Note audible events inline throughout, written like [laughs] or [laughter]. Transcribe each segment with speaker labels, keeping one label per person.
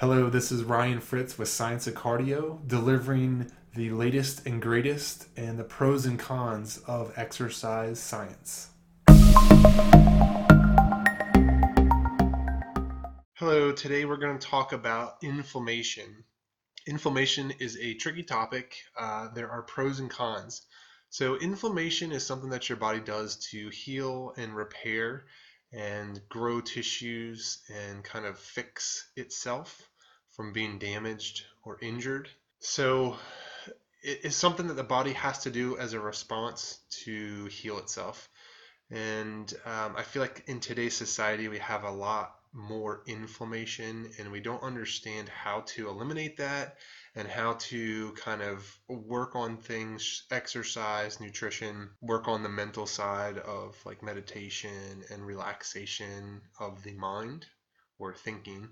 Speaker 1: Hello, this is Ryan Fritz with Science of Cardio, delivering the latest and greatest and the pros and cons of exercise science. Hello, today we're going to talk about inflammation. Inflammation is a tricky topic. Uh, there are pros and cons. So, inflammation is something that your body does to heal and repair and grow tissues and kind of fix itself from being damaged or injured. So it's something that the body has to do as a response to heal itself. And um, I feel like in today's society, we have a lot more inflammation and we don't understand how to eliminate that and how to kind of work on things exercise nutrition work on the mental side of like meditation and relaxation of the mind or thinking.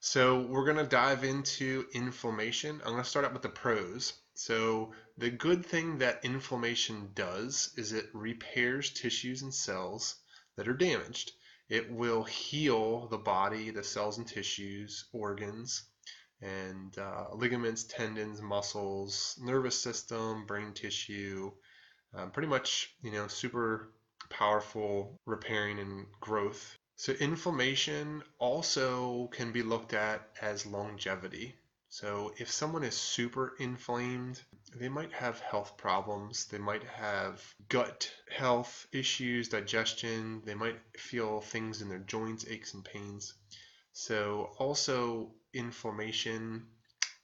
Speaker 1: So we're going to dive into inflammation. I'm going to start out with the pros. So the good thing that inflammation does is it repairs tissues and cells that are damaged it will heal the body the cells and tissues organs and uh, ligaments, tendons, muscles, nervous system, brain tissue, um, pretty much, you know, super powerful repairing and growth. So, inflammation also can be looked at as longevity. So, if someone is super inflamed, they might have health problems. They might have gut health issues, digestion. They might feel things in their joints, aches and pains. So, also, inflammation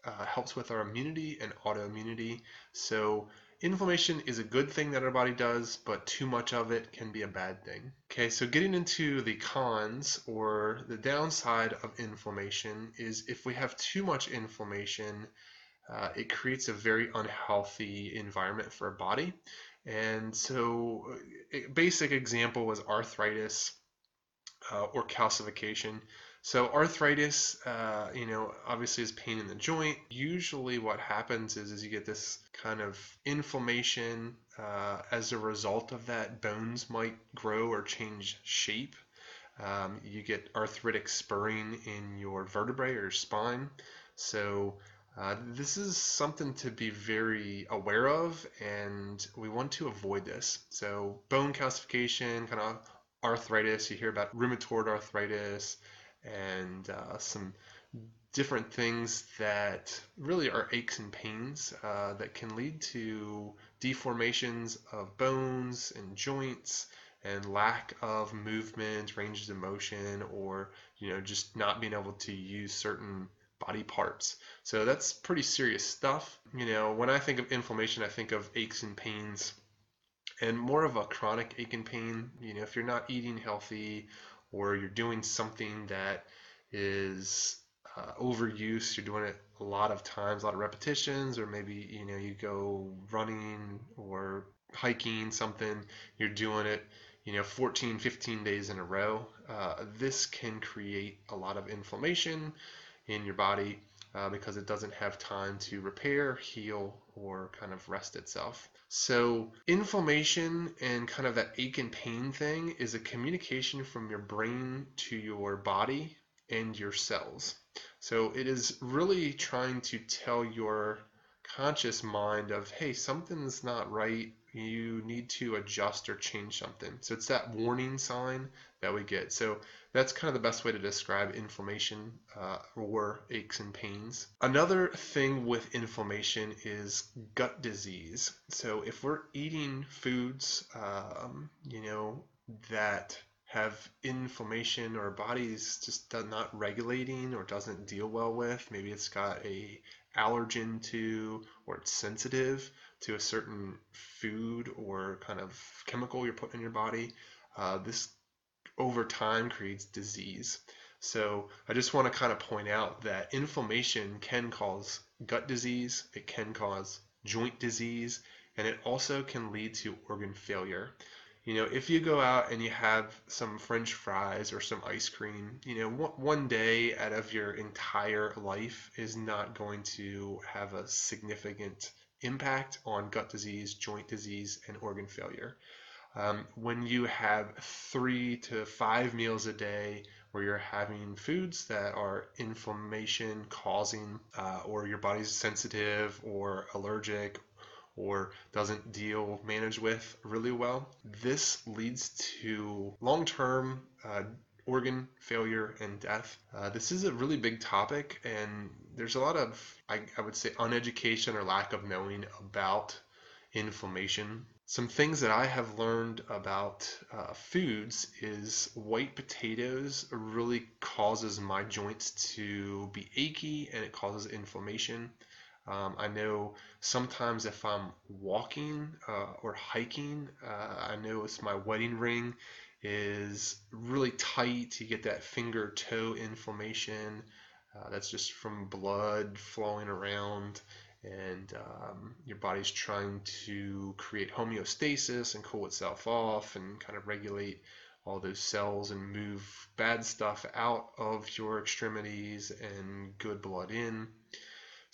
Speaker 1: uh, helps with our immunity and autoimmunity. So, inflammation is a good thing that our body does, but too much of it can be a bad thing. Okay, so getting into the cons or the downside of inflammation is if we have too much inflammation, uh, it creates a very unhealthy environment for a body. And so, a basic example was arthritis uh, or calcification. So arthritis, uh, you know, obviously is pain in the joint. Usually, what happens is, is you get this kind of inflammation. Uh, as a result of that, bones might grow or change shape. Um, you get arthritic spurring in your vertebrae or spine. So uh, this is something to be very aware of, and we want to avoid this. So bone calcification, kind of arthritis. You hear about rheumatoid arthritis and uh, some different things that really are aches and pains uh, that can lead to deformations of bones and joints and lack of movement, ranges of motion, or you know just not being able to use certain body parts. So that's pretty serious stuff. You know, when I think of inflammation, I think of aches and pains and more of a chronic ache and pain. You know, if you're not eating healthy or you're doing something that is uh, overuse, you're doing it a lot of times, a lot of repetitions, or maybe you know you go running or hiking something, you're doing it you know 14 15 days in a row uh, this can create a lot of inflammation in your body uh, because it doesn't have time to repair heal or kind of rest itself so, inflammation and kind of that ache and pain thing is a communication from your brain to your body and your cells. So, it is really trying to tell your conscious mind of, hey, something's not right. You need to adjust or change something. So, it's that warning sign that we get. So, that's kind of the best way to describe inflammation uh, or aches and pains. Another thing with inflammation is gut disease. So if we're eating foods, um, you know, that have inflammation or body's just not regulating or doesn't deal well with, maybe it's got a allergen to or it's sensitive to a certain food or kind of chemical you're putting in your body, uh, this over time creates disease. So I just want to kind of point out that inflammation can cause gut disease, it can cause joint disease, and it also can lead to organ failure. You know, if you go out and you have some french fries or some ice cream, you know, one day out of your entire life is not going to have a significant impact on gut disease, joint disease, and organ failure. Um, when you have three to five meals a day where you're having foods that are inflammation causing, uh, or your body's sensitive or allergic or doesn't deal manage with really well. This leads to long-term uh, organ failure and death. Uh, this is a really big topic, and there's a lot of, I, I would say, uneducation or lack of knowing about inflammation. Some things that I have learned about uh, foods is white potatoes really causes my joints to be achy and it causes inflammation. Um, I know sometimes if I'm walking uh, or hiking, uh, I notice my wedding ring is really tight. You get that finger toe inflammation. Uh, that's just from blood flowing around, and um, your body's trying to create homeostasis and cool itself off and kind of regulate all those cells and move bad stuff out of your extremities and good blood in.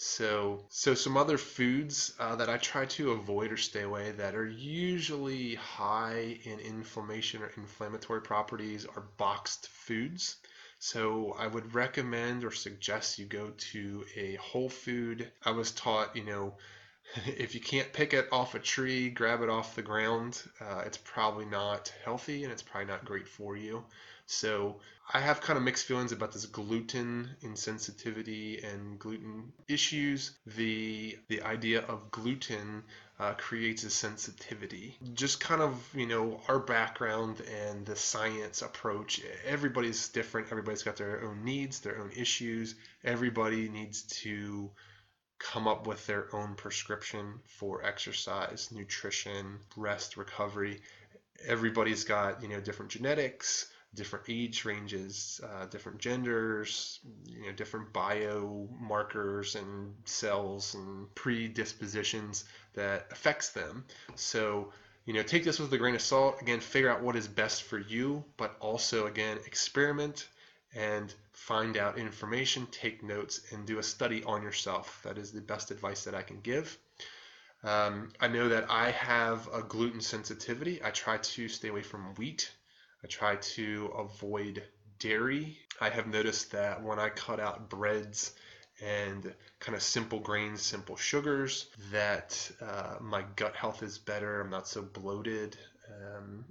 Speaker 1: So, so some other foods uh, that I try to avoid or stay away that are usually high in inflammation or inflammatory properties are boxed foods. So I would recommend or suggest you go to a whole food. I was taught, you know, [laughs] if you can't pick it off a tree, grab it off the ground. Uh, it's probably not healthy and it's probably not great for you. So I have kind of mixed feelings about this gluten insensitivity and gluten issues. The the idea of gluten uh, creates a sensitivity. Just kind of you know our background and the science approach. Everybody's different. Everybody's got their own needs, their own issues. Everybody needs to come up with their own prescription for exercise, nutrition, rest, recovery. Everybody's got you know different genetics different age ranges, uh, different genders, you know, different biomarkers and cells and predispositions that affects them. So, you know, take this with a grain of salt. Again, figure out what is best for you, but also again, experiment and find out information, take notes, and do a study on yourself. That is the best advice that I can give. Um, I know that I have a gluten sensitivity. I try to stay away from wheat I try to avoid dairy. I have noticed that when I cut out breads and kind of simple grains, simple sugars, that uh, my gut health is better. I'm not so bloated. Um,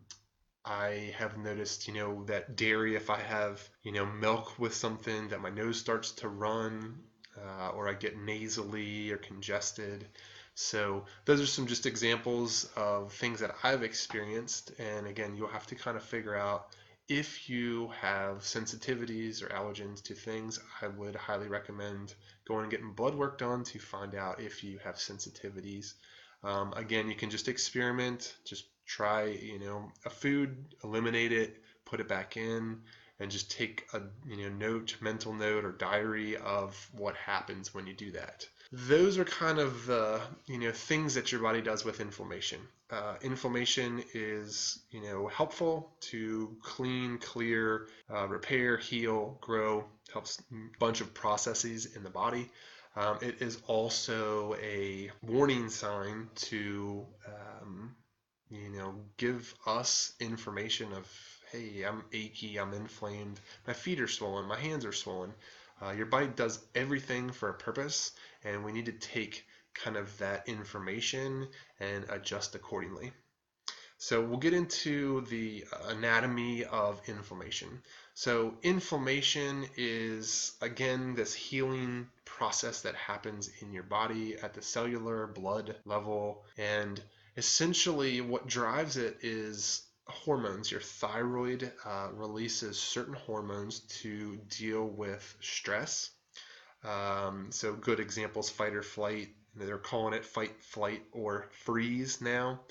Speaker 1: I have noticed, you know, that dairy, if I have, you know, milk with something, that my nose starts to run uh, or I get nasally or congested. So those are some just examples of things that I've experienced. And again, you'll have to kind of figure out if you have sensitivities or allergens to things, I would highly recommend going and getting blood work done to find out if you have sensitivities. Um, again, you can just experiment, just try, you know, a food, eliminate it, put it back in, and just take a you know note, mental note or diary of what happens when you do that those are kind of the you know things that your body does with inflammation. Uh, inflammation is you know helpful to clean, clear, uh, repair, heal, grow. Helps a bunch of processes in the body. Um, it is also a warning sign to um, you know give us information of hey I'm achy, I'm inflamed, my feet are swollen, my hands are swollen. Uh, your body does everything for a purpose, and we need to take kind of that information and adjust accordingly. So we'll get into the anatomy of inflammation. So inflammation is again this healing process that happens in your body at the cellular blood level and essentially what drives it is hormones. Your thyroid uh, releases certain hormones to deal with stress. Um, so good examples, fight or flight. They're calling it fight, flight, or freeze now.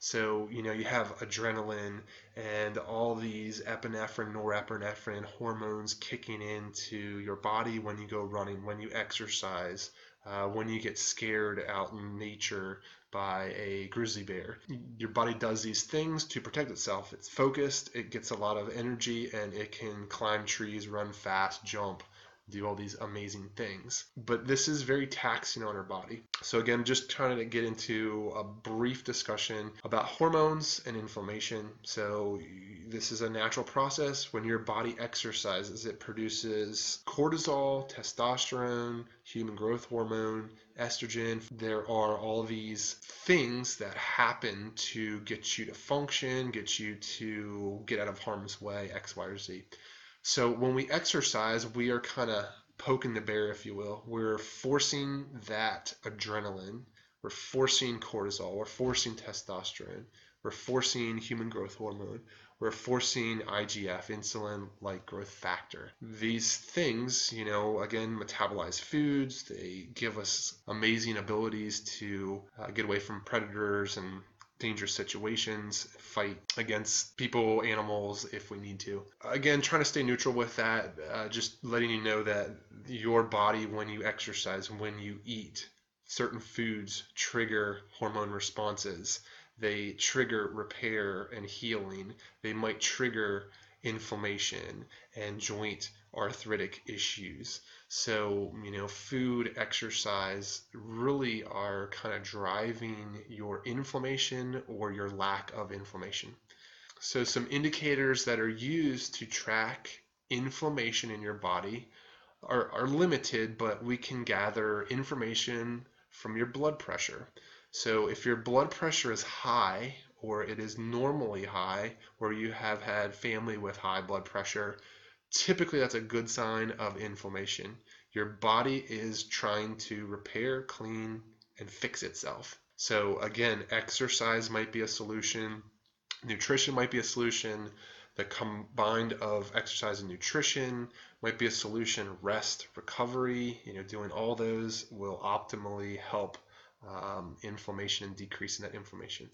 Speaker 1: So, you know, you have adrenaline and all these epinephrine, norepinephrine hormones kicking into your body when you go running, when you exercise, uh, when you get scared out in nature, by a grizzly bear. Your body does these things to protect itself. It's focused, it gets a lot of energy, and it can climb trees, run fast, jump, do all these amazing things. But this is very taxing on our body. So, again, just trying to get into a brief discussion about hormones and inflammation. So, this is a natural process. When your body exercises, it produces cortisol, testosterone, human growth hormone, estrogen. There are all these things that happen to get you to function, get you to get out of harm's way, X, Y, or Z. So when we exercise, we are kind of poking the bear, if you will. We're forcing that adrenaline, we're forcing cortisol, we're forcing testosterone, we're forcing human growth hormone, we're forcing IGF, insulin like growth factor. These things, you know, again, metabolize foods, they give us amazing abilities to uh, get away from predators and dangerous situations, fight against people, animals if we need to. Again, trying to stay neutral with that, uh, just letting you know that your body, when you exercise, when you eat, certain foods trigger hormone responses. They trigger repair and healing. They might trigger inflammation and joint arthritic issues. So, you know, food, exercise really are kind of driving your inflammation or your lack of inflammation. So, some indicators that are used to track inflammation in your body are, are limited, but we can gather information from your blood pressure. So, if your blood pressure is high or it is normally high, or you have had family with high blood pressure, typically that's a good sign of inflammation. Your body is trying to repair, clean, and fix itself. So, again, exercise might be a solution, nutrition might be a solution. The combined of exercise and nutrition might be a solution. Rest, recovery, you know, doing all those will optimally help um, inflammation and decreasing that inflammation.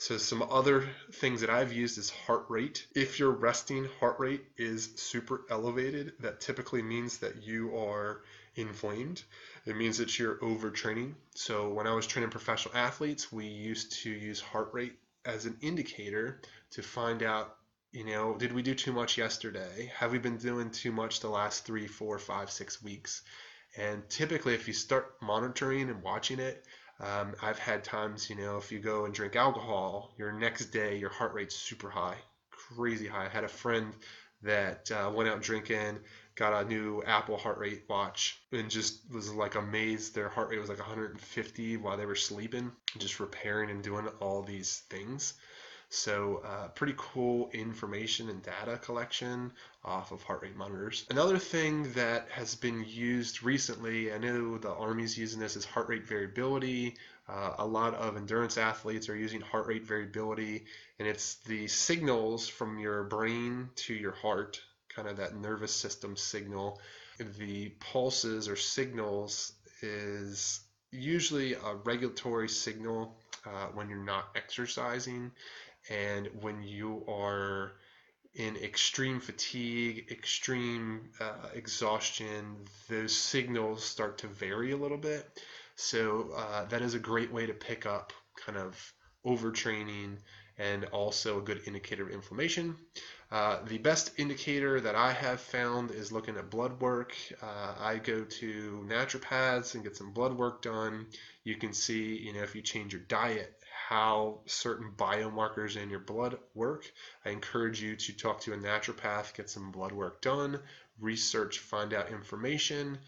Speaker 1: So some other things that I've used is heart rate. If your resting heart rate is super elevated, that typically means that you are inflamed. It means that you're overtraining. So when I was training professional athletes, we used to use heart rate as an indicator to find out, you know, did we do too much yesterday? Have we been doing too much the last three, four, five, six weeks? And typically, if you start monitoring and watching it, um, I've had times, you know, if you go and drink alcohol, your next day your heart rate's super high, crazy high. I had a friend that uh, went out drinking, got a new Apple heart rate watch, and just was like amazed. Their heart rate was like 150 while they were sleeping, just repairing and doing all these things. So, uh, pretty cool information and data collection off of heart rate monitors. Another thing that has been used recently, I know the Army's using this, is heart rate variability. Uh, a lot of endurance athletes are using heart rate variability, and it's the signals from your brain to your heart, kind of that nervous system signal. The pulses or signals is usually a regulatory signal uh, when you're not exercising and when you are in extreme fatigue, extreme uh, exhaustion, those signals start to vary a little bit. So uh, that is a great way to pick up kind of overtraining and also a good indicator of inflammation. Uh, the best indicator that I have found is looking at blood work. Uh, I go to naturopaths and get some blood work done. You can see, you know, if you change your diet, how certain biomarkers in your blood work. I encourage you to talk to a naturopath, get some blood work done, research, find out information.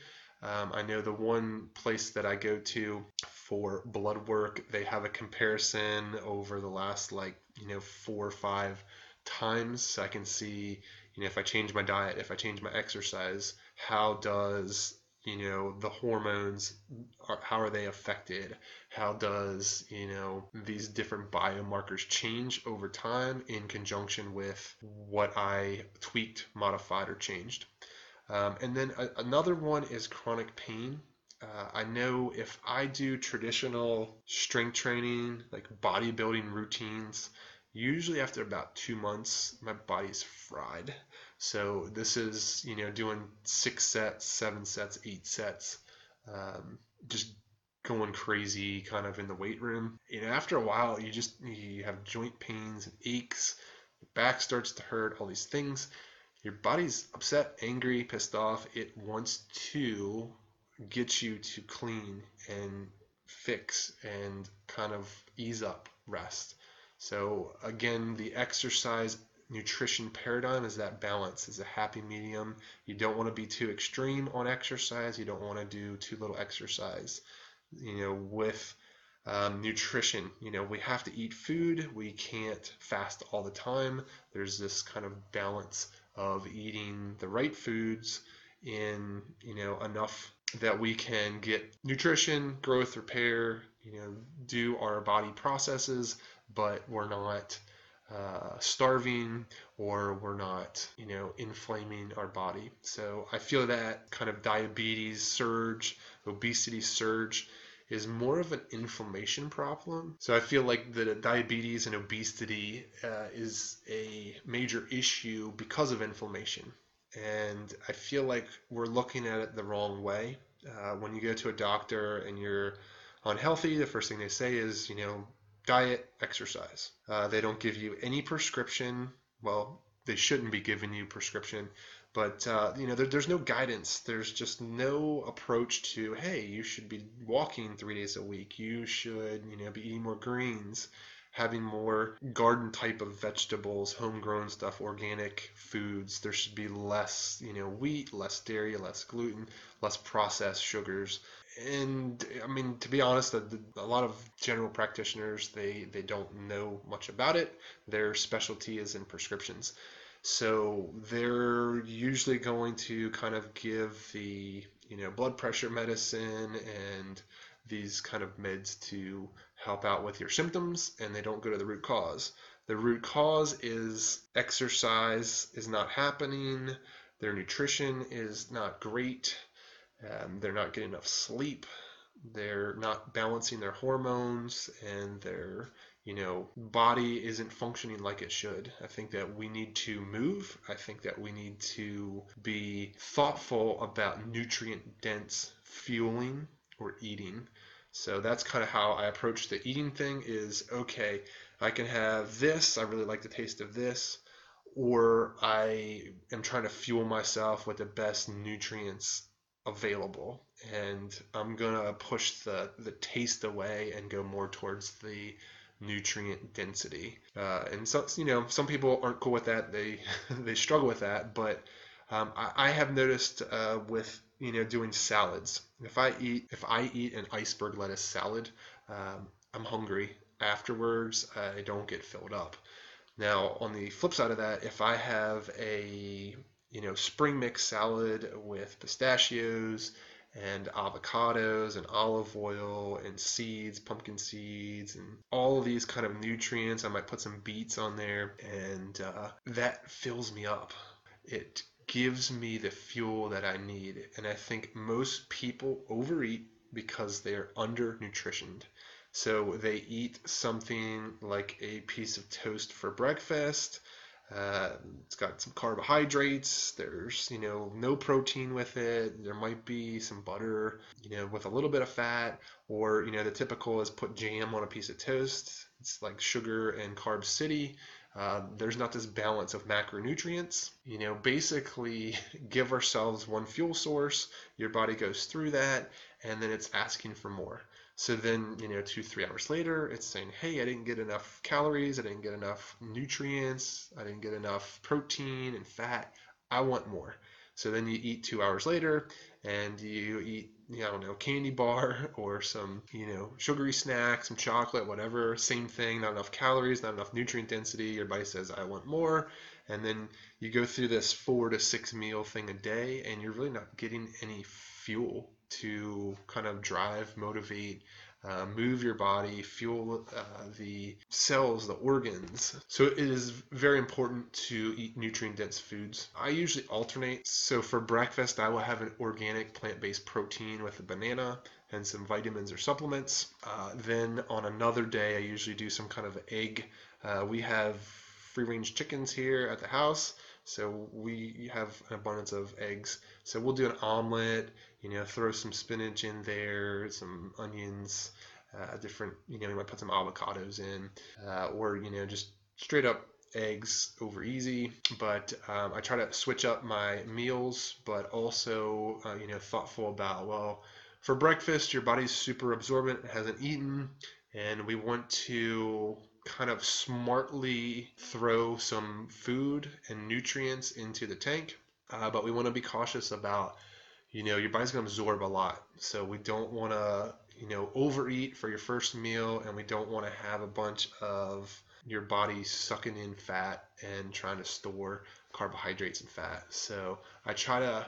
Speaker 1: Um, I know the one place that I go to for blood work, they have a comparison over the last like, you know, four or five times. So I can see, you know, if I change my diet, if I change my exercise, how does you know the hormones are, how are they affected? How does you know these different biomarkers change over time in conjunction with what i tweaked modified or changed? Um, and then a, another one is chronic pain. Uh, I know if I do traditional strength training, like bodybuilding routines, usually after about two months, my body's fried. So this is, you know, doing six sets, seven sets, eight sets, um, just going crazy kind of in the weight room. And after a while, you just you have joint pains and aches, your back starts to hurt, all these things. your body's upset, angry, pissed off. It wants to get you to clean and fix and kind of ease up rest. So again, the exercise nutrition paradigm is that balance, is a happy medium. You don't want to be too extreme on exercise. You don't want to do too little exercise. You know, with um, nutrition, you know, we have to eat food. We can't fast all the time. There's this kind of balance of eating the right foods in, you know, enough that we can get nutrition, growth, repair, you know, do our body processes, but we're not uh, starving or we're not, you know, inflaming our body. So I feel that kind of diabetes surge, obesity surge is more of an inflammation problem. So I feel like the diabetes and obesity uh, is a major issue because of inflammation. And I feel like we're looking at it the wrong way. Uh, when you go to a doctor and you're unhealthy, the first thing they say is, you know, diet, exercise. Uh, they don't give you any prescription. Well, they shouldn't be giving you prescription, but uh, you know there, there's no guidance. There's just no approach to hey, you should be walking three days a week. You should you know be eating more greens, having more garden type of vegetables, homegrown stuff, organic foods. There should be less you know wheat, less dairy, less gluten, less processed sugars and I mean, to be honest, a, a, lot of general practitioners they they don't know much about it. Their specialty is in prescriptions, so they're usually going to kind of give the you know blood pressure medicine and these kind of meds to help out with your symptoms, and they don't go to the root cause. The root cause is exercise is not happening. Their nutrition is not great they're not getting enough sleep. They're not balancing their hormones, and their you know body isn't functioning like it should. I think that we need to move. I think that we need to be thoughtful about nutrient dense fueling or eating. So that's kind of how I approach the eating thing is okay, I can have this, I really like the taste of this, or I am trying to fuel myself with the best nutrients available and I'm gonna push the the taste away and go more towards the nutrient density. Uh, and so you know some people aren't cool with that. They [laughs] they struggle with that. But um, I, I, have noticed uh, with you know doing salads if I eat if I eat an iceberg lettuce salad um, I'm hungry. Afterwards I don't get filled up. Now on the flip side of that if I have a you know, spring mix salad with pistachios and avocados and olive oil and seeds, pumpkin seeds, and all of these kind of nutrients. I might put some beets on there, and uh, that fills me up. It gives me the fuel that I need. And I think most people overeat because they're undernutritioned. So they eat something like a piece of toast for breakfast uh, it's got some carbohydrates. There's, you know, no protein with it. There might be some butter, you know, with a little bit of fat. Or, you know, the typical is put jam on a piece of toast. It's like sugar and carb city. Uh, there's not this balance of macronutrients. You know, basically [laughs] give ourselves one fuel source. Your body goes through that, and then it's asking for more. So then, you know, two, three hours later, it's saying, hey, I didn't get enough calories, I didn't get enough nutrients, I didn't get enough protein and fat. I want more. So then you eat two hours later and you eat, you know, I don't know, candy bar [laughs] or some, you know, sugary snack, some chocolate, whatever. Same thing, not enough calories, not enough nutrient density. Your body says, I want more. And then you go through this four to six meal thing a day and you're really not getting any fuel to kind of drive, motivate, uh, move your body, fuel uh, the cells, the organs. So it is very important to eat nutrient dense foods. I usually alternate. So for breakfast, I will have an organic plant based protein with a banana and some vitamins or supplements. Uh, then on another day, I usually do some kind of egg. Uh, we have free range chickens here at the house. So we have an abundance of eggs. So we'll do an omelet, you know, throw some spinach in there, some onions, uh, different, you know, we might put some avocados in, uh, or, you know, just straight up eggs over easy, but um, I try to switch up my meals, but also, uh, you know, thoughtful about, well, for breakfast, your body's super absorbent, hasn't eaten, and we want to kind of smartly throw some food and nutrients into the tank, uh, but we want to be cautious about, you know, your body's going to absorb a lot. So we don't want to, you know, overeat for your first meal, and we don't want to have a bunch of your body sucking in fat and trying to store carbohydrates and fat. So I try to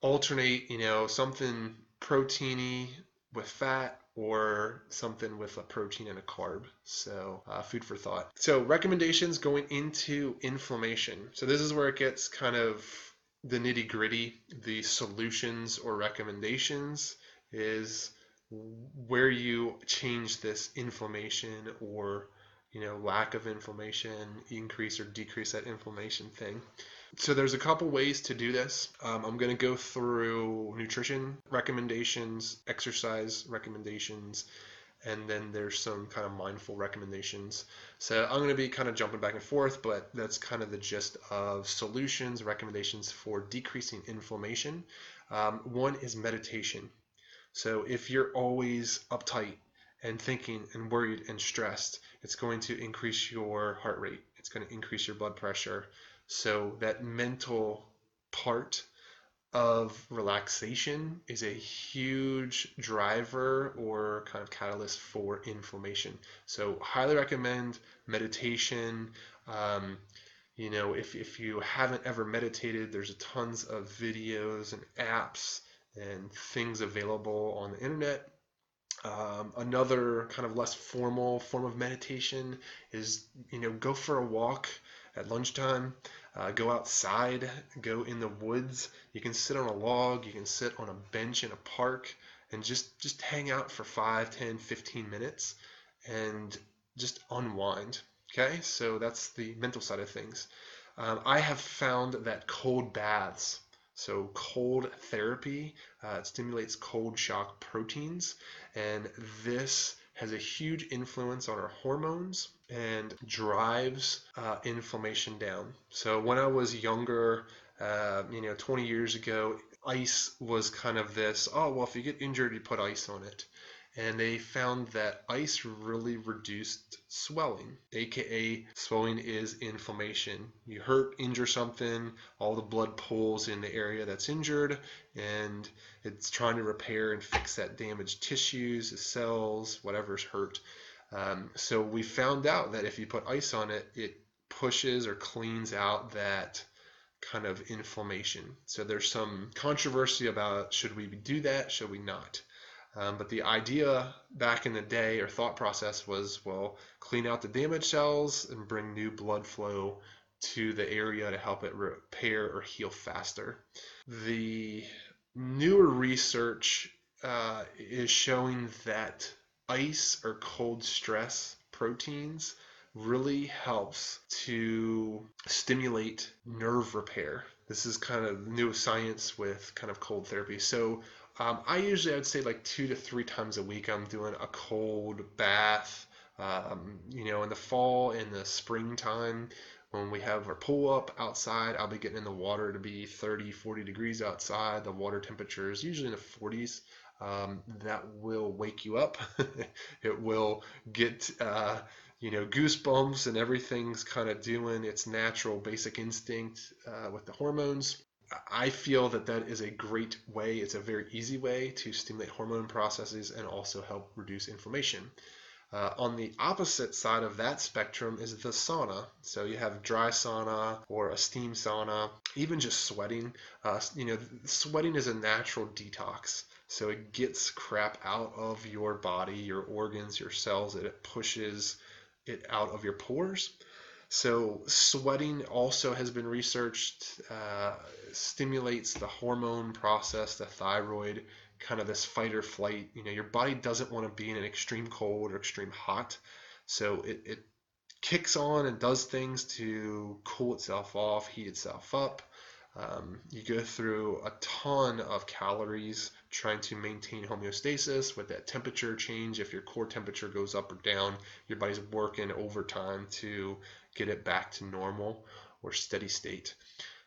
Speaker 1: alternate, you know, something proteiny with fat or something with a protein and a carb. So, uh, food for thought. So, recommendations going into inflammation. So, this is where it gets kind of the nitty gritty. The solutions or recommendations is where you change this inflammation or you know lack of inflammation increase or decrease that inflammation thing so there's a couple ways to do this. Um, I'm going to go through nutrition recommendations, exercise recommendations, and then there's some kind of mindful recommendations. So I'm going to be kind of jumping back and forth, but that's kind of the gist of solutions, recommendations for decreasing inflammation. Um, one is meditation. So if you're always uptight and thinking and worried and stressed, it's going to increase your heart rate. It's going to increase your blood pressure. So that mental part of relaxation is a huge driver or kind of catalyst for inflammation. So highly recommend meditation. Um, you know, if, if you haven't ever meditated, there's tons of videos and apps and things available on the internet. Um, another kind of less formal form of meditation is, you know, go for a walk at lunchtime. Uh, go outside, go in the woods. You can sit on a log, you can sit on a bench in a park and just just hang out for 5, 10, 15 minutes and just unwind. Okay, so that's the mental side of things. Um, I have found that cold baths, so cold therapy, uh, stimulates cold shock proteins, and this has a huge influence on our hormones and drives uh, inflammation down. So when I was younger, uh, you know, 20 years ago, ice was kind of this, oh, well, if you get injured, you put ice on it. And they found that ice really reduced swelling, aka swelling is inflammation. You hurt, injure something, all the blood pools in the area that's injured, and it's trying to repair and fix that damaged tissues, cells, whatever's hurt. Um, so we found out that if you put ice on it, it pushes or cleans out that kind of inflammation. So there's some controversy about should we do that, should we not? Um, but the idea back in the day or thought process was well, clean out the damaged cells and bring new blood flow to the area to help it repair or heal faster. The newer research uh, is showing that ice or cold stress proteins really helps to stimulate nerve repair. This is kind of new science with kind of cold therapy. So um, I usually I would say like two to three times a week I'm doing a cold bath. Um, you know, in the fall, in the springtime, when we have our pool up outside, I'll be getting in the water to be 30, 40 degrees outside. The water temperature is usually in the 40s. Um, that will wake you up. [laughs] it will get uh, you know goosebumps and everything's kind of doing its natural basic instinct uh, with the hormones. I feel that that is a great way. It's a very easy way to stimulate hormone processes and also help reduce inflammation. Uh, on the opposite side of that spectrum is the sauna. So you have dry sauna or a steam sauna, even just sweating. Uh, you know, sweating is a natural detox. So it gets crap out of your body, your organs, your cells, it pushes it out of your pores. So sweating also has been researched, uh, stimulates the hormone process, the thyroid, kind of this fight or flight. You know, your body doesn't want to be in an extreme cold or extreme hot. So it, it kicks on and does things to cool itself off, heat itself up. Um, you go through a ton of calories trying to maintain homeostasis with that temperature change. If your core temperature goes up or down, your body's working overtime to get it back to normal or steady state.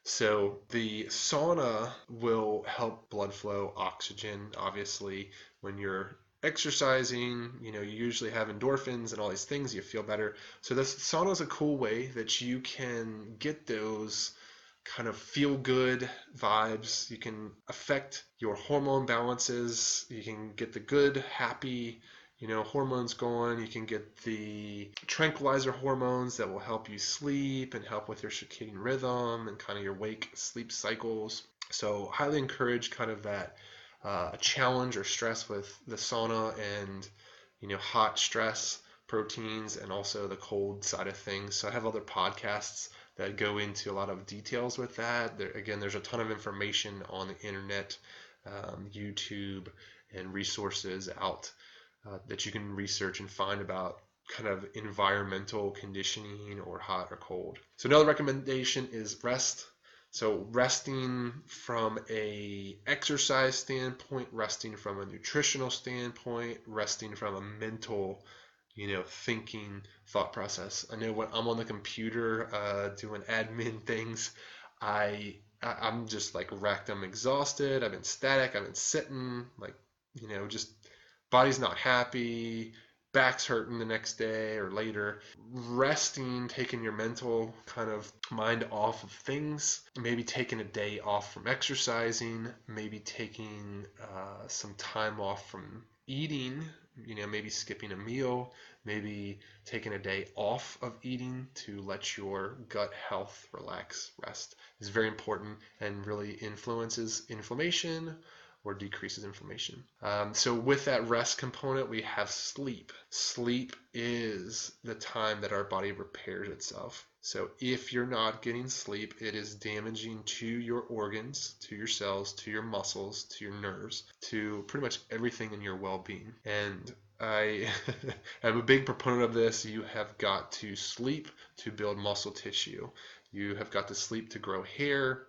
Speaker 1: So the sauna will help blood flow, oxygen, obviously, when you're exercising, you know, you usually have endorphins and all these things, you feel better. So this sauna is a cool way that you can get those kind of feel good vibes. You can affect your hormone balances. You can get the good, happy, you know, hormones going. You can get the tranquilizer hormones that will help you sleep and help with your circadian rhythm and kind of your wake sleep cycles. So highly encourage kind of that uh, challenge or stress with the sauna and you know hot stress proteins and also the cold side of things. So I have other podcasts that go into a lot of details with that. There, again, there's a ton of information on the internet, um, YouTube, and resources out uh, that you can research and find about kind of environmental conditioning or hot or cold. So another recommendation is rest. So resting from a exercise standpoint, resting from a nutritional standpoint, resting from a mental you know, thinking thought process. I know when I'm on the computer uh, doing admin things, I I'm just like wrecked. I'm exhausted. I've been static. I've been sitting, like you know, just body's not happy, back's hurting the next day or later. Resting, taking your mental kind of mind off of things, maybe taking a day off from exercising, maybe taking uh, some time off from eating you know, maybe skipping a meal, maybe taking a day off of eating to let your gut health relax, rest is very important and really influences inflammation or decreases inflammation. Um, so, with that rest component, we have sleep. Sleep is the time that our body repairs itself. So, if you're not getting sleep, it is damaging to your organs, to your cells, to your muscles, to your nerves, to pretty much everything in your well being. And I [laughs] am a big proponent of this. You have got to sleep to build muscle tissue. You have got to sleep to grow hair.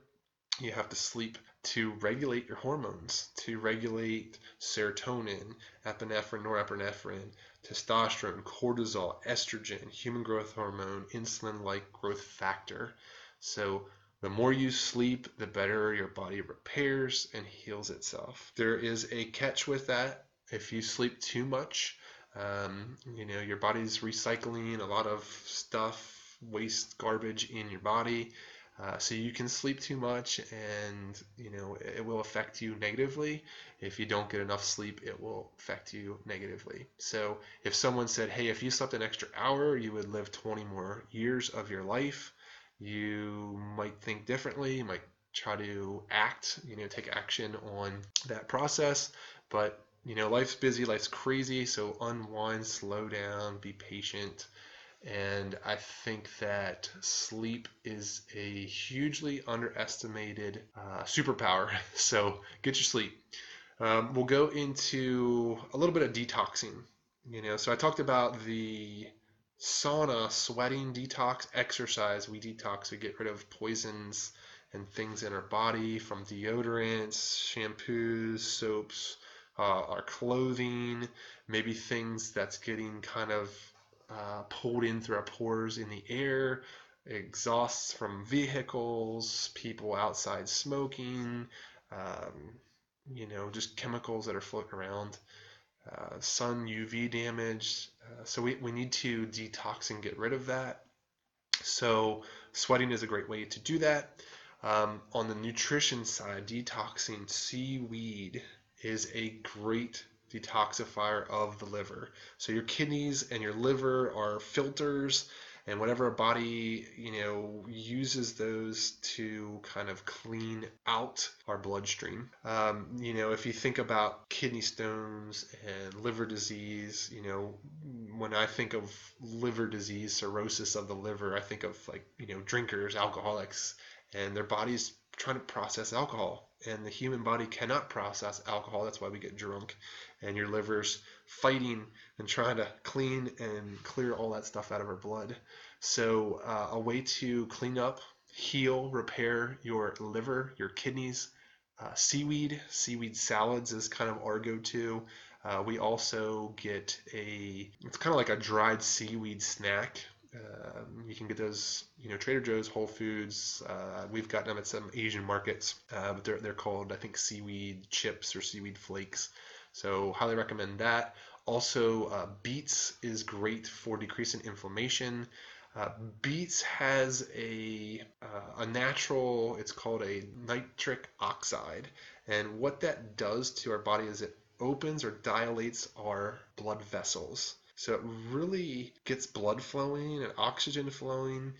Speaker 1: You have to sleep to regulate your hormones, to regulate serotonin, epinephrine, norepinephrine, testosterone, cortisol, estrogen, human growth hormone, insulin like growth factor. So, the more you sleep, the better your body repairs and heals itself. There is a catch with that. If you sleep too much, um, you know, your body's recycling a lot of stuff, waste, garbage in your body. Uh, so you can sleep too much and you know it will affect you negatively. If you don't get enough sleep it will affect you negatively. So if someone said hey if you slept an extra hour you would live 20 more years of your life you might think differently you might try to act you know take action on that process. But you know life's busy life's crazy so unwind slow down be patient and I think that sleep is a hugely underestimated uh, superpower. [laughs] So get your sleep. Um, we'll go into a little bit of detoxing. You know, so I talked about the sauna, sweating detox, exercise. We detox, we get rid of poisons and things in our body from deodorants, shampoos, soaps, uh, our clothing, maybe things that's getting kind of uh, pulled in through our pores in the air, exhausts from vehicles, people outside smoking, um, you know, just chemicals that are floating around, uh, sun UV damage. Uh, so we, we need to detox and get rid of that. So sweating is a great way to do that. Um, on the nutrition side, detoxing seaweed is a great detoxifier of the liver. So your kidneys and your liver are filters and whatever body you know uses those to kind of clean out our bloodstream. Um, you know if you think about kidney stones and liver disease you know when i think of liver disease cirrhosis of the liver i think of like you know drinkers alcoholics and their bodies trying to process alcohol. And the human body cannot process alcohol. That's why we get drunk and your liver's fighting and trying to clean and clear all that stuff out of our blood. So, uh, a way to clean up heal, repair your liver, your kidneys. Uh, seaweed, seaweed salads is kind of our go-to. Uh, we also get a, it's kind of like a dried seaweed snack. Uh, you can get those, you know, Trader Joe's, Whole Foods. Uh, we've gotten them at some Asian markets, uh, but they're, they're called, I think, seaweed chips or seaweed flakes. So highly recommend that. Also, uh, beets is great for decreasing inflammation. Uh, beets has a, uh, a natural, it's called a nitric oxide. And what that does to our body is it opens or dilates our blood vessels. So it really gets blood flowing and oxygen flowing.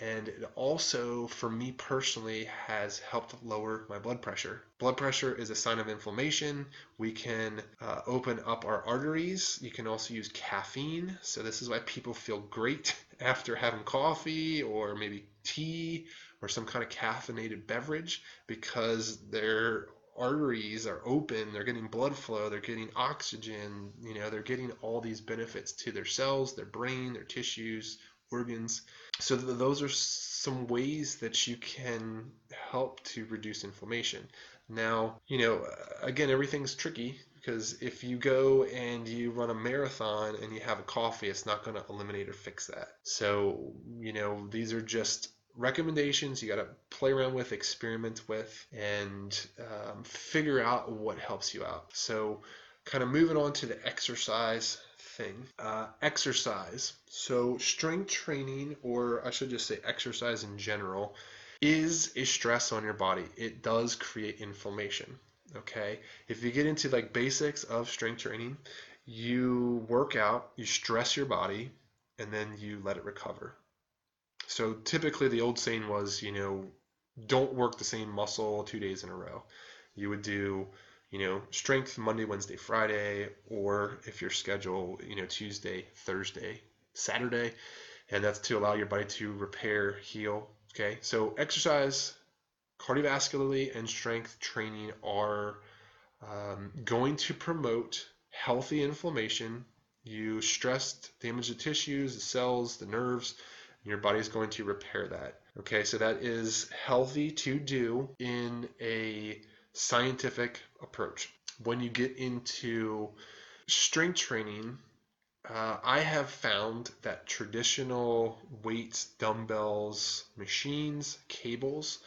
Speaker 1: And it also, for me personally, has helped lower my blood pressure. Blood pressure is a sign of inflammation. We can uh, open up our arteries. You can also use caffeine. So, this is why people feel great [laughs] after having coffee or maybe tea or some kind of caffeinated beverage because their arteries are open they're getting blood flow they're getting oxygen you know they're getting all these benefits to their cells their brain their tissues organs so th- those are some ways that you can help to reduce inflammation now you know again everything's tricky because if you go and you run a marathon and you have a coffee, it's not going to eliminate or fix that. So, you know, these are just recommendations you got to play around with, experiment with, and um, figure out what helps you out. So, kind of moving on to the exercise thing. Uh, exercise. So, strength training, or I should just say exercise in general, is a stress on your body. It does create inflammation okay if you get into like basics of strength training you work out you stress your body and then you let it recover so typically the old saying was you know don't work the same muscle two days in a row you would do you know strength monday wednesday friday or if your schedule you know tuesday thursday saturday and that's to allow your body to repair heal okay so exercise cardiovascularly and strength training are um, going to promote healthy inflammation. You stressed, damage the tissues, the cells, the nerves, and your body is going to repair that. Okay, so that is healthy to do in a scientific approach. When you get into strength training, uh, I have found that traditional weights, dumbbells, machines, cables,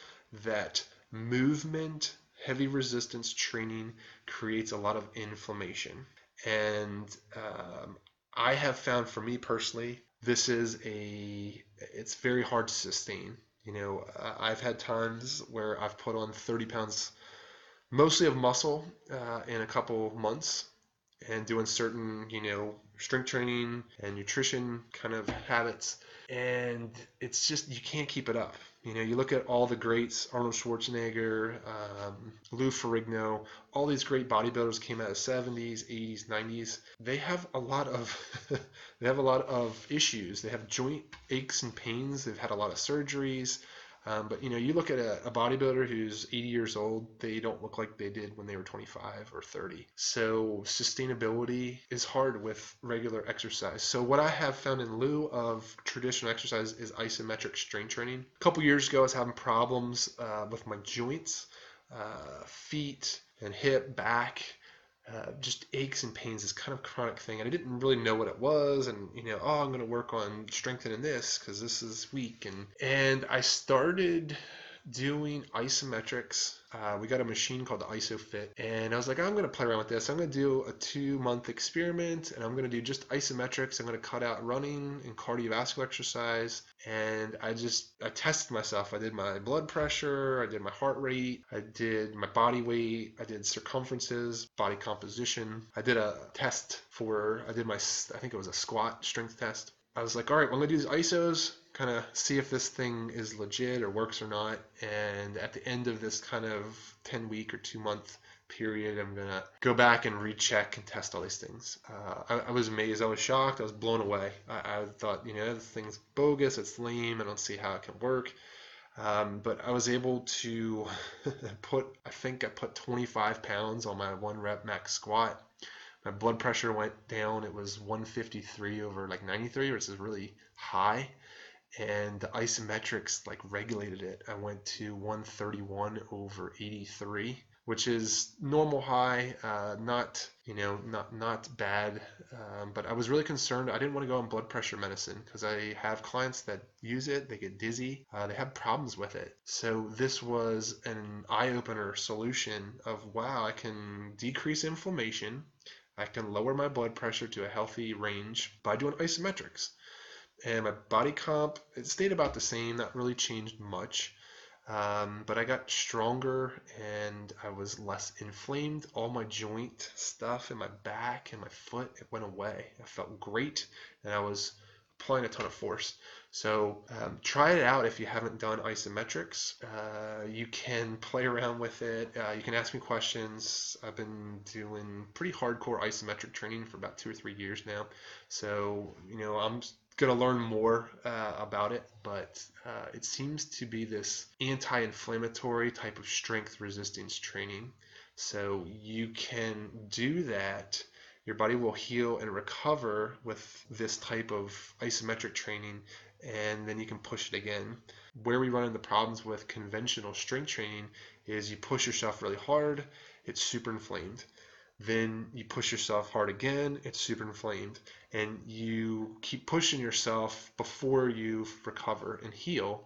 Speaker 1: that movement, heavy resistance training creates a lot of inflammation. And um, I have found for me personally, this is a, it's very hard to sustain. You know, I've had times where I've put on 30 pounds, mostly of muscle, uh, in a couple months and doing certain, you know, strength training and nutrition kind of habits. And it's just, you can't keep it up. You know, you look at all the greats, Arnold Schwarzenegger, um, Lou Ferrigno, all these great bodybuilders came out of 70s, 80s, 90s. They have a lot of [laughs] they have a lot of issues. They have joint aches and pains. They've had a lot of surgeries. Um, but you know, you look at a, a, bodybuilder who's 80 years old, they don't look like they did when they were 25 or 30. So sustainability is hard with regular exercise. So what I have found in lieu of traditional exercise is isometric strength training. A couple years ago, I was having problems uh, with my joints, uh, feet, and hip, back uh, just aches and pains, this kind of chronic thing. And I didn't really know what it was. And, you know, oh, I'm going to work on strengthening this because this is weak. And, and I started doing isometrics. Uh, we got a machine called the ISOPHIT, and I was like, I'm going to play around with this. I'm going to do a two month experiment, and I'm going to do just isometrics. I'm going to cut out running and cardiovascular exercise, and I just I tested myself. I did my blood pressure, I did my heart rate, I did my body weight, I did circumferences, body composition. I did a test for I did my I think it was a squat strength test. I was like, all right, well, I'm gonna do these isos kind of see if this thing is legit or works or not. And at the end of this kind of 10 week or two month period, I'm going to go back and recheck and test all these things. Uh, I, I, was amazed. I was shocked. I was blown away. I, I, thought, you know, this thing's bogus. It's lame. I don't see how it can work. Um, but I was able to [laughs] put, I think I put 25 pounds on my one rep max squat. My blood pressure went down. It was 153 over like 93, which is really high and the isometrics like regulated it. I went to 131 over 83 which is normal high, uh, not you know not not bad. Um, but I was really concerned. I didn't want to go on blood pressure medicine because I have clients that use it. They get dizzy. Uh, they have problems with it. So this was an eye opener solution of wow, I can decrease inflammation. I can lower my blood pressure to a healthy range by doing isometrics. And my body comp, it stayed about the same, not really changed much. Um, but I got stronger and I was less inflamed. All my joint stuff in my back and my foot, it went away. I felt great and I was applying a ton of force. So um, try it out if you haven't done isometrics. Uh, you can play around with it. Uh, you can ask me questions. I've been doing pretty hardcore isometric training for about two or three years now. So, you know, I'm going to learn more uh, about it, but uh, it seems to be this anti inflammatory type of strength resistance training. So you can do that. Your body will heal and recover with this type of isometric training, and then you can push it again. Where we run into problems with conventional strength training is you push yourself really hard, it's super inflamed then you push yourself hard again, it's super inflamed, and you keep pushing yourself before you recover and heal.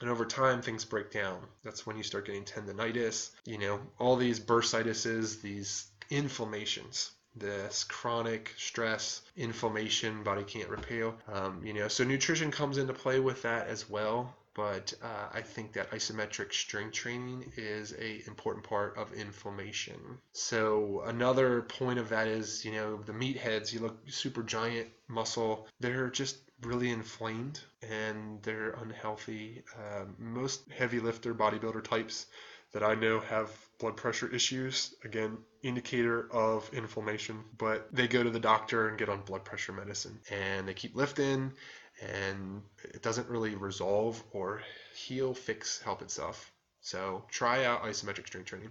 Speaker 1: And over time, things break down. That's when you start getting tendonitis, you know, all these bursitis, these inflammations this chronic stress, inflammation, body can't repair. Um, you know, so nutrition comes into play with that as well but uh, I think that isometric strength training is a important part of inflammation. So another point of that is, you know, the meatheads, you look super giant muscle, they're just really inflamed and they're unhealthy. Um, most heavy lifter bodybuilder types that I know have blood pressure issues, again, indicator of inflammation, but they go to the doctor and get on blood pressure medicine and they keep lifting and it doesn't really resolve or heal, fix, help itself. So try out isometric strength training.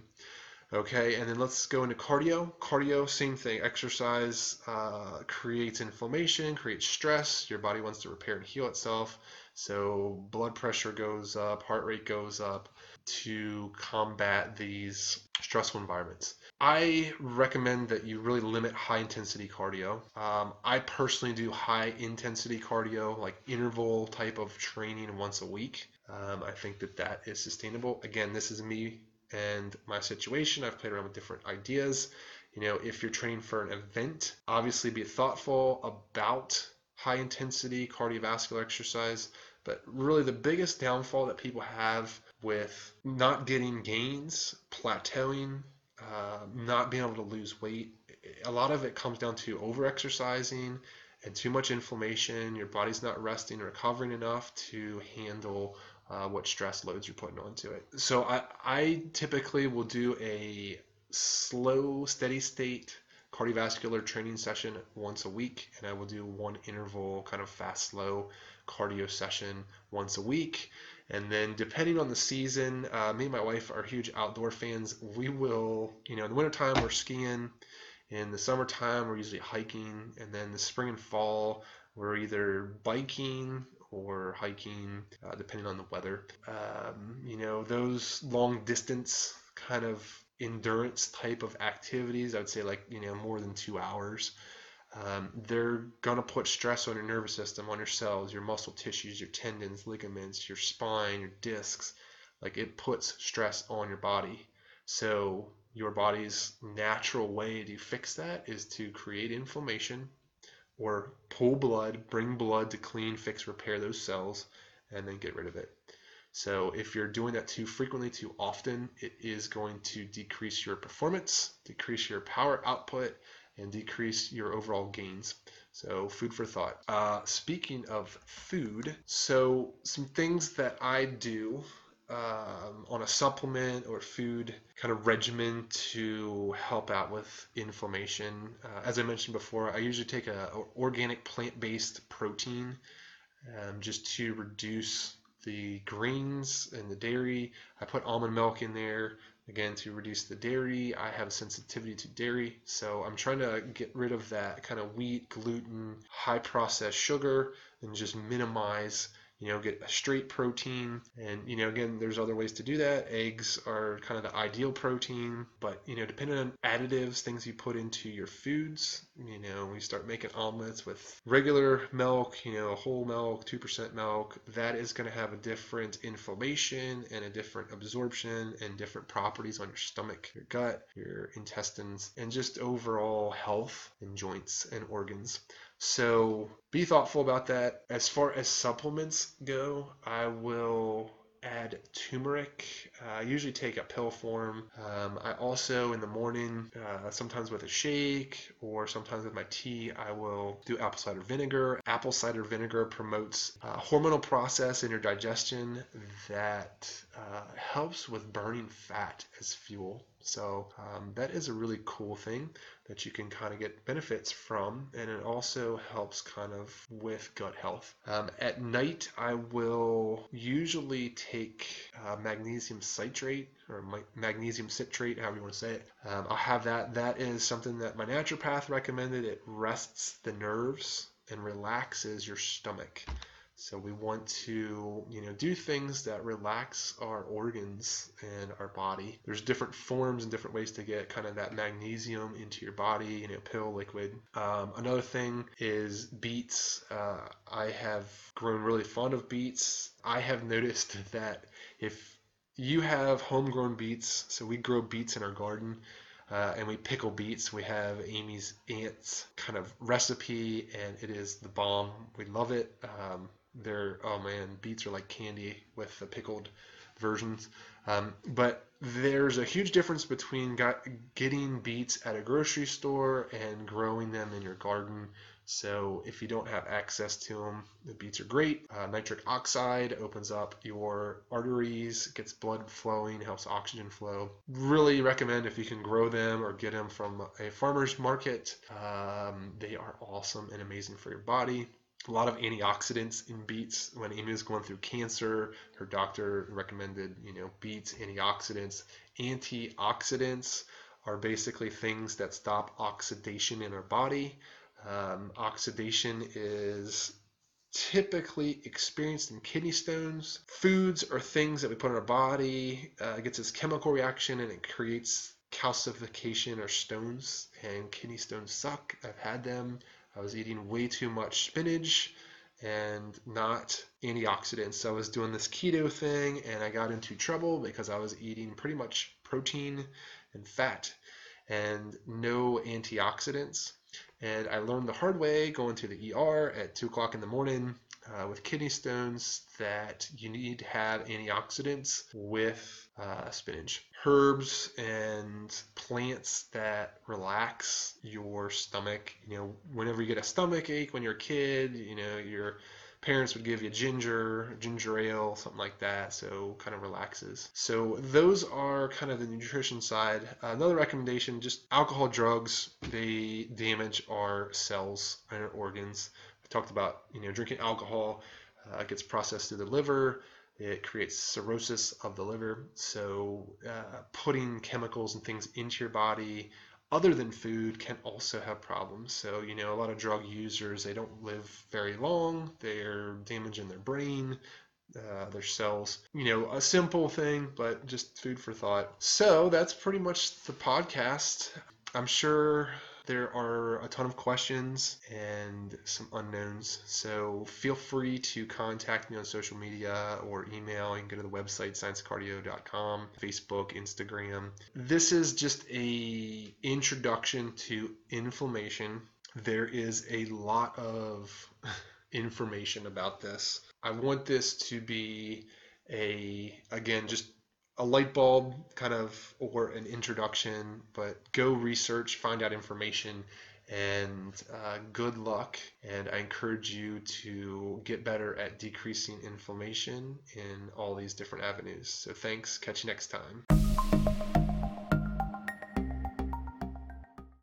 Speaker 1: Okay, and then let's go into cardio. Cardio, same thing. Exercise uh, creates inflammation, creates stress. Your body wants to repair and heal itself. So blood pressure goes up, heart rate goes up to combat these stressful environments. I recommend that you really limit high intensity cardio. Um, I personally do high intensity cardio, like interval type of training once a week. Um, I think that that is sustainable. Again, this is me and my situation. I've played around with different ideas. You know, if you're training for an event, obviously be thoughtful about high intensity cardiovascular exercise. But really, the biggest downfall that people have with not getting gains, plateauing, uh, not being able to lose weight, a lot of it comes down to overexercising and too much inflammation. Your body's not resting, or recovering enough to handle uh, what stress loads you're putting onto it. So I, I typically will do a slow, steady state cardiovascular training session once a week, and I will do one interval, kind of fast, slow cardio session once a week. And then, depending on the season, uh, me and my wife are huge outdoor fans. We will, you know, in the wintertime, we're skiing. In the summertime, we're usually hiking. And then the spring and fall, we're either biking or hiking, uh, depending on the weather. Um, you know, those long distance kind of endurance type of activities, I would say like, you know, more than two hours. Um, they're going to put stress on your nervous system, on your cells, your muscle tissues, your tendons, ligaments, your spine, your discs. Like it puts stress on your body. So, your body's natural way to fix that is to create inflammation or pull blood, bring blood to clean, fix, repair those cells, and then get rid of it. So if you're doing that too frequently, too often, it is going to decrease your performance, decrease your power output, and decrease your overall gains. So, food for thought. Uh, speaking of food, so some things that I do um, on a supplement or food kind of regimen to help out with inflammation. Uh, as I mentioned before, I usually take a, a organic plant-based protein um, just to reduce the greens and the dairy. I put almond milk in there again to reduce the dairy. I have a sensitivity to dairy, so I'm trying to get rid of that kind of wheat, gluten, high processed sugar, and just minimize you know, get a straight protein. And, you know, again, there's other ways to do that. Eggs are kind of the ideal protein, but, you know, depending on additives, things you put into your foods, you know, we start making omelets with regular milk, you know, whole milk, 2% milk, that is going to have a different inflammation and a different absorption and different properties on your stomach, your gut, your intestines, and just overall health and joints and organs. So be thoughtful about that. As far as supplements go, I will add turmeric. Uh, I usually take a pill form. Um, I also, in the morning, uh, sometimes with a shake or sometimes with my tea, I will do apple cider vinegar. Apple cider vinegar promotes a hormonal process in your digestion that uh, helps with burning fat as fuel. So um, that is a really cool thing that you can kind of get benefits from, and it also helps kind of with gut health. Um, at night, I will usually take uh, magnesium citrate or magnesium citrate, however you want to say it. Um, I'll have that. That is something that my naturopath recommended. It rests the nerves and relaxes your stomach. So we want to, you know, do things that relax our organs and our body. There's different forms and different ways to get kind of that magnesium into your body, you know, pill, liquid. Um, another thing is beets. Uh, I have grown really fond of beets. I have noticed [laughs] that if you have homegrown beets, so we grow beets in our garden. Uh, and we pickle beets. We have Amy's aunt's kind of recipe, and it is the bomb. We love it. Um, they're oh man, beets are like candy with the pickled versions. Um, but there's a huge difference between got, getting beets at a grocery store and growing them in your garden. So if you don't have access to them, the beets are great. Uh, nitric oxide opens up your arteries, gets blood flowing, helps oxygen flow. Really recommend if you can grow them or get them from a farmer's market. Um, they are awesome and amazing for your body a lot of antioxidants in beets. When Amy was going through cancer, her doctor recommended, you know, beets, antioxidants. Antioxidants are basically things that stop oxidation in our body. Um, oxidation is typically experienced in kidney stones. Foods are things that we put in our body, uh, it gets this chemical reaction and it creates calcification or stones, and kidney stones suck. I've had them. I was eating way too much spinach and not antioxidants. So I was doing this keto thing and I got into trouble because I was eating pretty much protein and fat and no antioxidants. And I learned the hard way going to the ER at 2 o'clock in the morning uh, with kidney stones that you need to have antioxidants with uh, spinach. Herbs and plants that relax your stomach. You know, whenever you get a stomach ache when you're a kid, you know, your parents would give you ginger, ginger ale, something like that, so kind of relaxes. So those are kind of the nutrition side. Another recommendation, just alcohol drugs, they damage our cells and our organs. I talked about, you know, drinking alcohol uh, gets processed through the liver. It creates cirrhosis of the liver. So, uh, putting chemicals and things into your body other than food can also have problems. So, you know, a lot of drug users, they don't live very long. They're damaging their brain, uh, their cells. You know, a simple thing, but just food for thought. So, that's pretty much the podcast. I'm sure there are a ton of questions and some unknowns. So feel free to contact me on social media or email. You can go to the website sciencecardio.com, Facebook, Instagram. This is just a introduction to inflammation. There is a lot of [laughs] information about this. I want this to be a again just a light bulb kind of or an introduction, but go research, find out information, and uh, good luck. And I encourage you to get better at decreasing inflammation in all these different avenues. So thanks. Catch you next time.